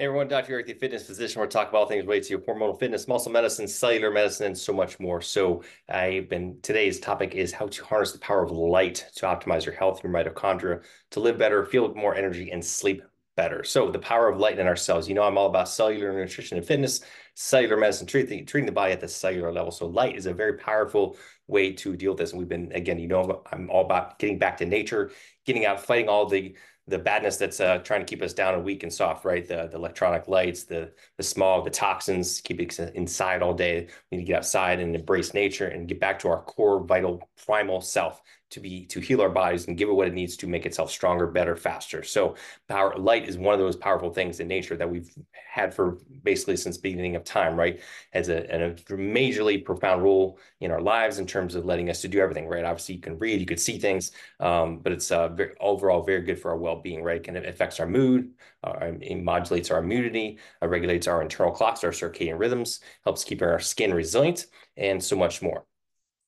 Hey everyone, Dr. Eric, the fitness physician. We're talking about all things related to your hormonal fitness, muscle medicine, cellular medicine, and so much more. So, I've been today's topic is how to harness the power of light to optimize your health, your mitochondria, to live better, feel more energy, and sleep better. So, the power of light in our cells. You know, I'm all about cellular nutrition and fitness, cellular medicine, treating, treating the body at the cellular level. So, light is a very powerful way to deal with this. And we've been, again, you know, I'm all about getting back to nature, getting out, fighting all the the badness that's uh, trying to keep us down and weak and soft, right? The, the electronic lights, the, the smog, the toxins, keep it inside all day. We need to get outside and embrace nature and get back to our core, vital, primal self to be to heal our bodies and give it what it needs to make itself stronger, better, faster. So power light is one of those powerful things in nature that we've had for basically since beginning of time, right? As a, a majorly profound role in our lives in terms of letting us to do everything, right? Obviously, you can read, you could see things, um, but it's uh, very, overall very good for our well-being, right? It affects our mood, uh, it modulates our immunity, uh, regulates our internal clocks, our circadian rhythms, helps keep our skin resilient, and so much more.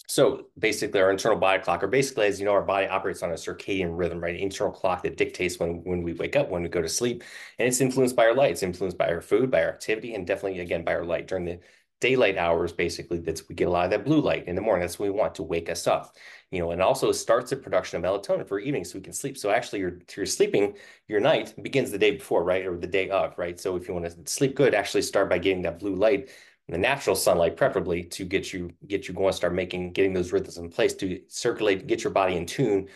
So basically, our internal body clock, or basically, as you know, our body operates on a circadian rhythm, right? An internal clock that dictates when, when we wake up, when we go to sleep. And it's influenced by our light. It's influenced by our food, by our activity, and definitely, again, by our light. During the daylight hours, basically, that's we get a lot of that blue light in the morning. That's what we want to wake us up. You know, and also starts the production of melatonin for evening so we can sleep. So actually, your your sleeping, your night begins the day before, right? Or the day of, right? So if you want to sleep good, actually start by getting that blue light the natural sunlight, preferably to get you get you going, start making getting those rhythms in place to circulate, get your body in tune.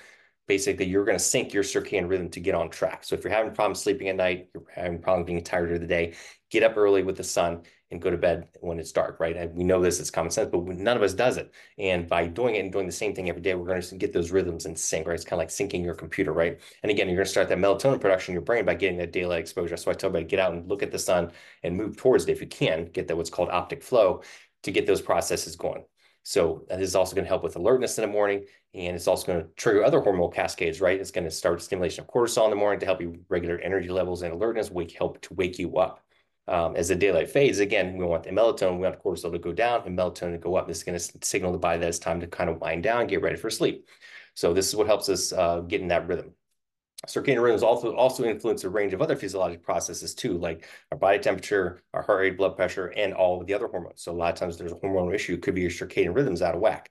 Basically, you're going to sync your circadian rhythm to get on track. So if you're having problems sleeping at night, you're having problems being tired of the day, get up early with the sun and go to bed when it's dark, right? We know this is common sense, but none of us does it. And by doing it and doing the same thing every day, we're going to get those rhythms in sync, right? It's kind of like syncing your computer, right? And again, you're going to start that melatonin production in your brain by getting that daylight exposure. So I tell everybody get out and look at the sun and move towards it if you can, get that what's called optic flow to get those processes going. So that is also going to help with alertness in the morning, and it's also going to trigger other hormonal cascades, right? It's going to start stimulation of cortisol in the morning to help you regulate energy levels and alertness, wake help to wake you up um, as the daylight fades, again, we want the melatonin, we want cortisol to go down and melatonin to go up. This is going to signal the body that it's time to kind of wind down, get ready for sleep. So this is what helps us uh, get in that rhythm. Circadian rhythms also also influence a range of other physiologic processes too, like our body temperature, our heart rate, blood pressure, and all of the other hormones. So a lot of times there's a hormonal issue. It could be your circadian rhythms out of whack.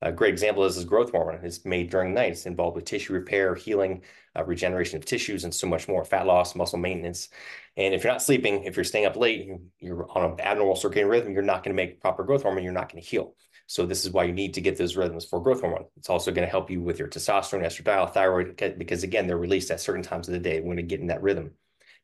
A great example is this growth hormone. It's made during night. It's involved with tissue repair, healing, uh, regeneration of tissues, and so much more, fat loss, muscle maintenance. And if you're not sleeping, if you're staying up late, you're on an abnormal circadian rhythm, you're not going to make proper growth hormone, you're not going to heal. So this is why you need to get those rhythms for growth hormone. It's also going to help you with your testosterone, estradiol, thyroid, because again, they're released at certain times of the day. Going to get in that rhythm.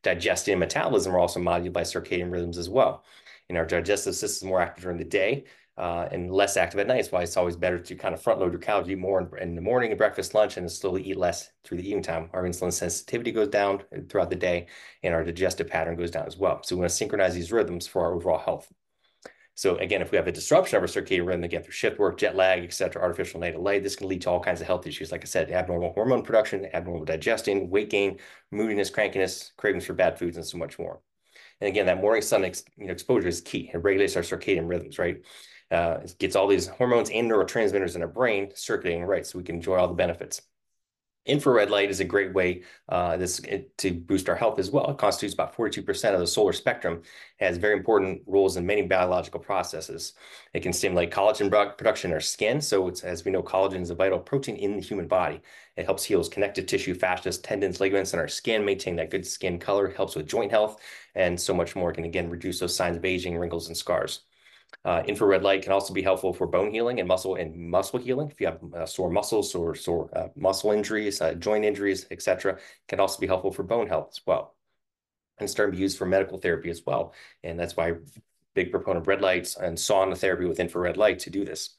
Digestion and metabolism are also modulated by circadian rhythms as well. And our digestive system is more active during the day, uh, and less active at night. That's why it's always better to kind of front load your calories, more in, in the morning and breakfast, lunch, and slowly eat less through the evening time. Our insulin sensitivity goes down throughout the day, and our digestive pattern goes down as well. So we want to synchronize these rhythms for our overall health. So again, if we have a disruption of our circadian rhythm, again through shift work, jet lag, et cetera, artificial native light, this can lead to all kinds of health issues. Like I said, abnormal hormone production, abnormal digestion, weight gain, moodiness, crankiness, cravings for bad foods, and so much more. And again, that morning sun ex, you know, exposure is key. It regulates our circadian rhythms, right? uh, it gets all these hormones and neurotransmitters in our brain circulating right so we can enjoy all the benefits. Infrared light is a great way uh, this to boost our health as well. It constitutes about 42% of the solar spectrum. It has very important roles in many biological processes. It can stimulate collagen production in our skin. So as we know, collagen is a vital protein in the human body. It helps heal connective tissue, fascias, tendons, ligaments and our skin, maintain that good skin color, helps with joint health, and so much more. It can again reduce those signs of aging, wrinkles, and scars. Uh, infrared light can also be helpful for bone healing and muscle and muscle healing. If you have uh, sore muscles or sore uh, muscle injuries, uh, joint injuries, etc., can also be helpful for bone health as well. And starting to be used for medical therapy as well. And that's why big proponent of red lights and sauna therapy with infrared light to do this.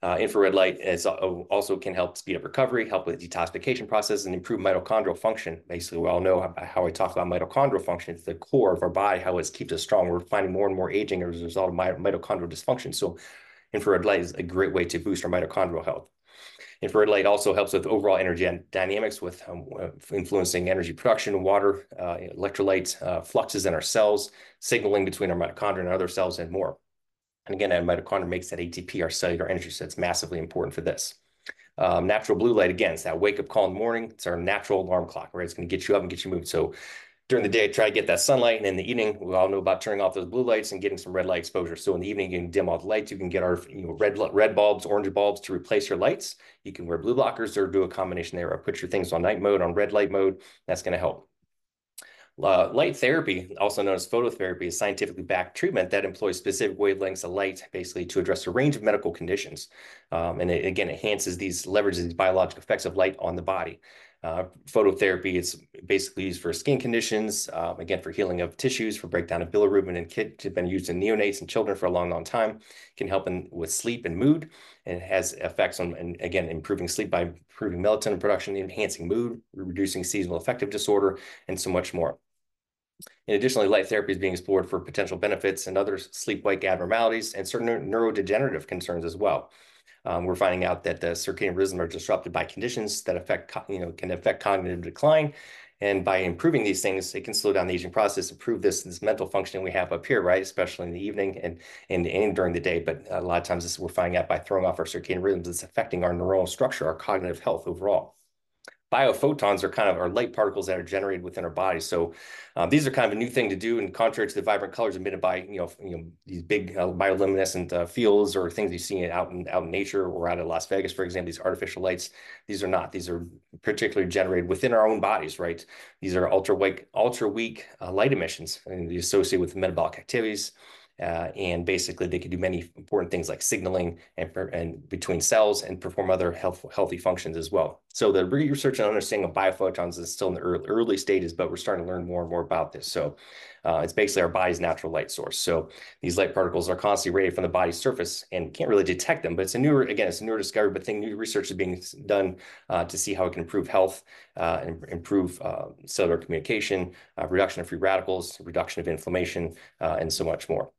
Uh, infrared light is, uh, also can help speed up recovery, help with detoxification process, and improve mitochondrial function. Basically, we all know how, how I talk about mitochondrial function. It's the core of our body, how it keeps us strong. We're finding more and more aging as a result of mitochondrial dysfunction. So infrared light is a great way to boost our mitochondrial health. Infrared light also helps with overall energy dynamics, with um, influencing energy production, water, uh, electrolytes, uh, fluxes in our cells, signaling between our mitochondria and other cells, and more. And again, that mitochondria makes that ATP, our cellular energy, so it's massively important for this. Um, natural blue light, again, it's that wake up call in the morning. It's our natural alarm clock, right? It's going to get you up and get you moving. So during the day, try to get that sunlight. And in the evening, we all know about turning off those blue lights and getting some red light exposure. So in the evening, you can dim all the lights. You can get our you know, red, red bulbs, orange bulbs to replace your lights. You can wear blue blockers or do a combination there or put your things on night mode, on red light mode. That's going to help. Uh, light therapy, also known as phototherapy, is scientifically backed treatment that employs specific wavelengths of light, basically to address a range of medical conditions. Um, and it, again, enhances these, leverages these biological effects of light on the body. Uh, phototherapy is basically used for skin conditions, um, again, for healing of tissues, for breakdown of bilirubin and kids. It's been used in neonates and children for a long, long time. Can help in, with sleep and mood, and it has effects on, and again, improving sleep by improving melatonin production, enhancing mood, reducing seasonal affective disorder, and so much more. And additionally, light therapy is being explored for potential benefits and other sleep-wake abnormalities and certain neurodegenerative concerns as well. Um, we're finding out that the circadian rhythms are disrupted by conditions that affect, you know, can affect cognitive decline. And by improving these things, it can slow down the aging process, improve this, this mental functioning we have up here, right? Especially in the evening and, and, and during the day. But a lot of times this, we're finding out by throwing off our circadian rhythms, it's affecting our neuronal structure, our cognitive health overall biophotons are kind of are light particles that are generated within our body. So um, these are kind of a new thing to do, and contrary to the vibrant colors emitted by you know you know these big uh, bioluminescent uh, fields or things you see out in out in nature or out of Las Vegas, for example, these artificial lights. These are not. These are particularly generated within our own bodies, right? These are ultra weak ultra weak uh, light emissions, and they associate with metabolic activities. Uh, and basically, they can do many important things like signaling and, and between cells and perform other health, healthy functions as well. So the research and understanding of biophotons is still in the early, early stages, but we're starting to learn more and more about this. So uh, it's basically our body's natural light source. So these light particles are constantly radiated from the body's surface and can't really detect them. But it's a newer, again, it's a newer discovery, but thing, new research is being done uh, to see how it can improve health uh, and improve uh, cellular communication, uh, reduction of free radicals, reduction of inflammation, uh, and so much more.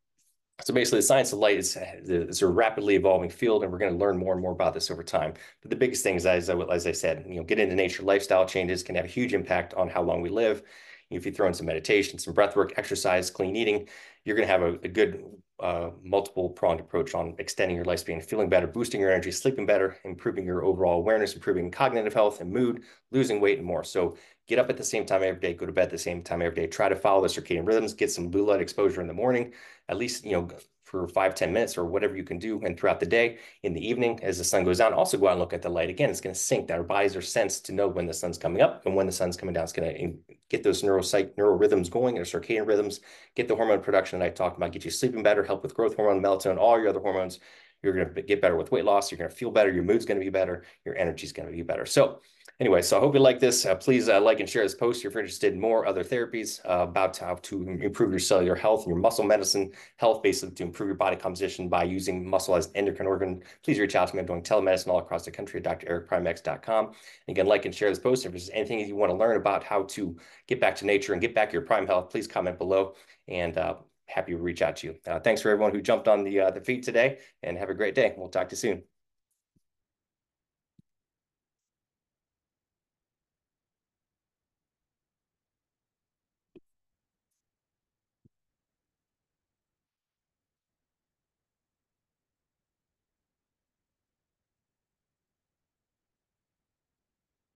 So basically, the science of light is, uh, is a rapidly evolving field, and we're going to learn more and more about this over time. But the biggest thing is, as I, as I said, you know, get into nature, lifestyle changes can have a huge impact on how long we live. If you throw in some meditation, some breath work, exercise, clean eating, you're going to have a, a good uh, multiple pronged approach on extending your lifespan, feeling better, boosting your energy, sleeping better, improving your overall awareness, improving cognitive health and mood, losing weight, and more. So get up at the same time every day, go to bed at the same time every day. Try to follow the circadian rhythms, get some blue light exposure in the morning, at least, you know, for five ten minutes or whatever you can do. And throughout the day, in the evening, as the sun goes down, also go out and look at the light. Again, it's going to sync that our bodies are sensed to know when the sun's coming up and when the sun's coming down. It's going to get those neuropsych, neural rhythms going, or circadian rhythms, get the hormone production that I talked about, get you sleeping better, help with growth hormone, melatonin, all your other hormones. You're going to get better with weight loss. You're going to feel better. Your mood's going to be better. Your energy's going to be better. So Anyway, so I hope you like this. Uh, please uh, like and share this post if you're interested in more other therapies uh, about how to improve your cellular health and your muscle medicine health, basically to improve your body composition by using muscle as endocrine organ. Please reach out to me. I'm doing telemedicine all across the country at drericprimex.com. Again, like and share this post. If there's anything you want to learn about how to get back to nature and get back your prime health, please comment below and uh, happy to reach out to you. Uh, thanks for everyone who jumped on the, uh, the feed today and have a great day. We'll talk to you soon.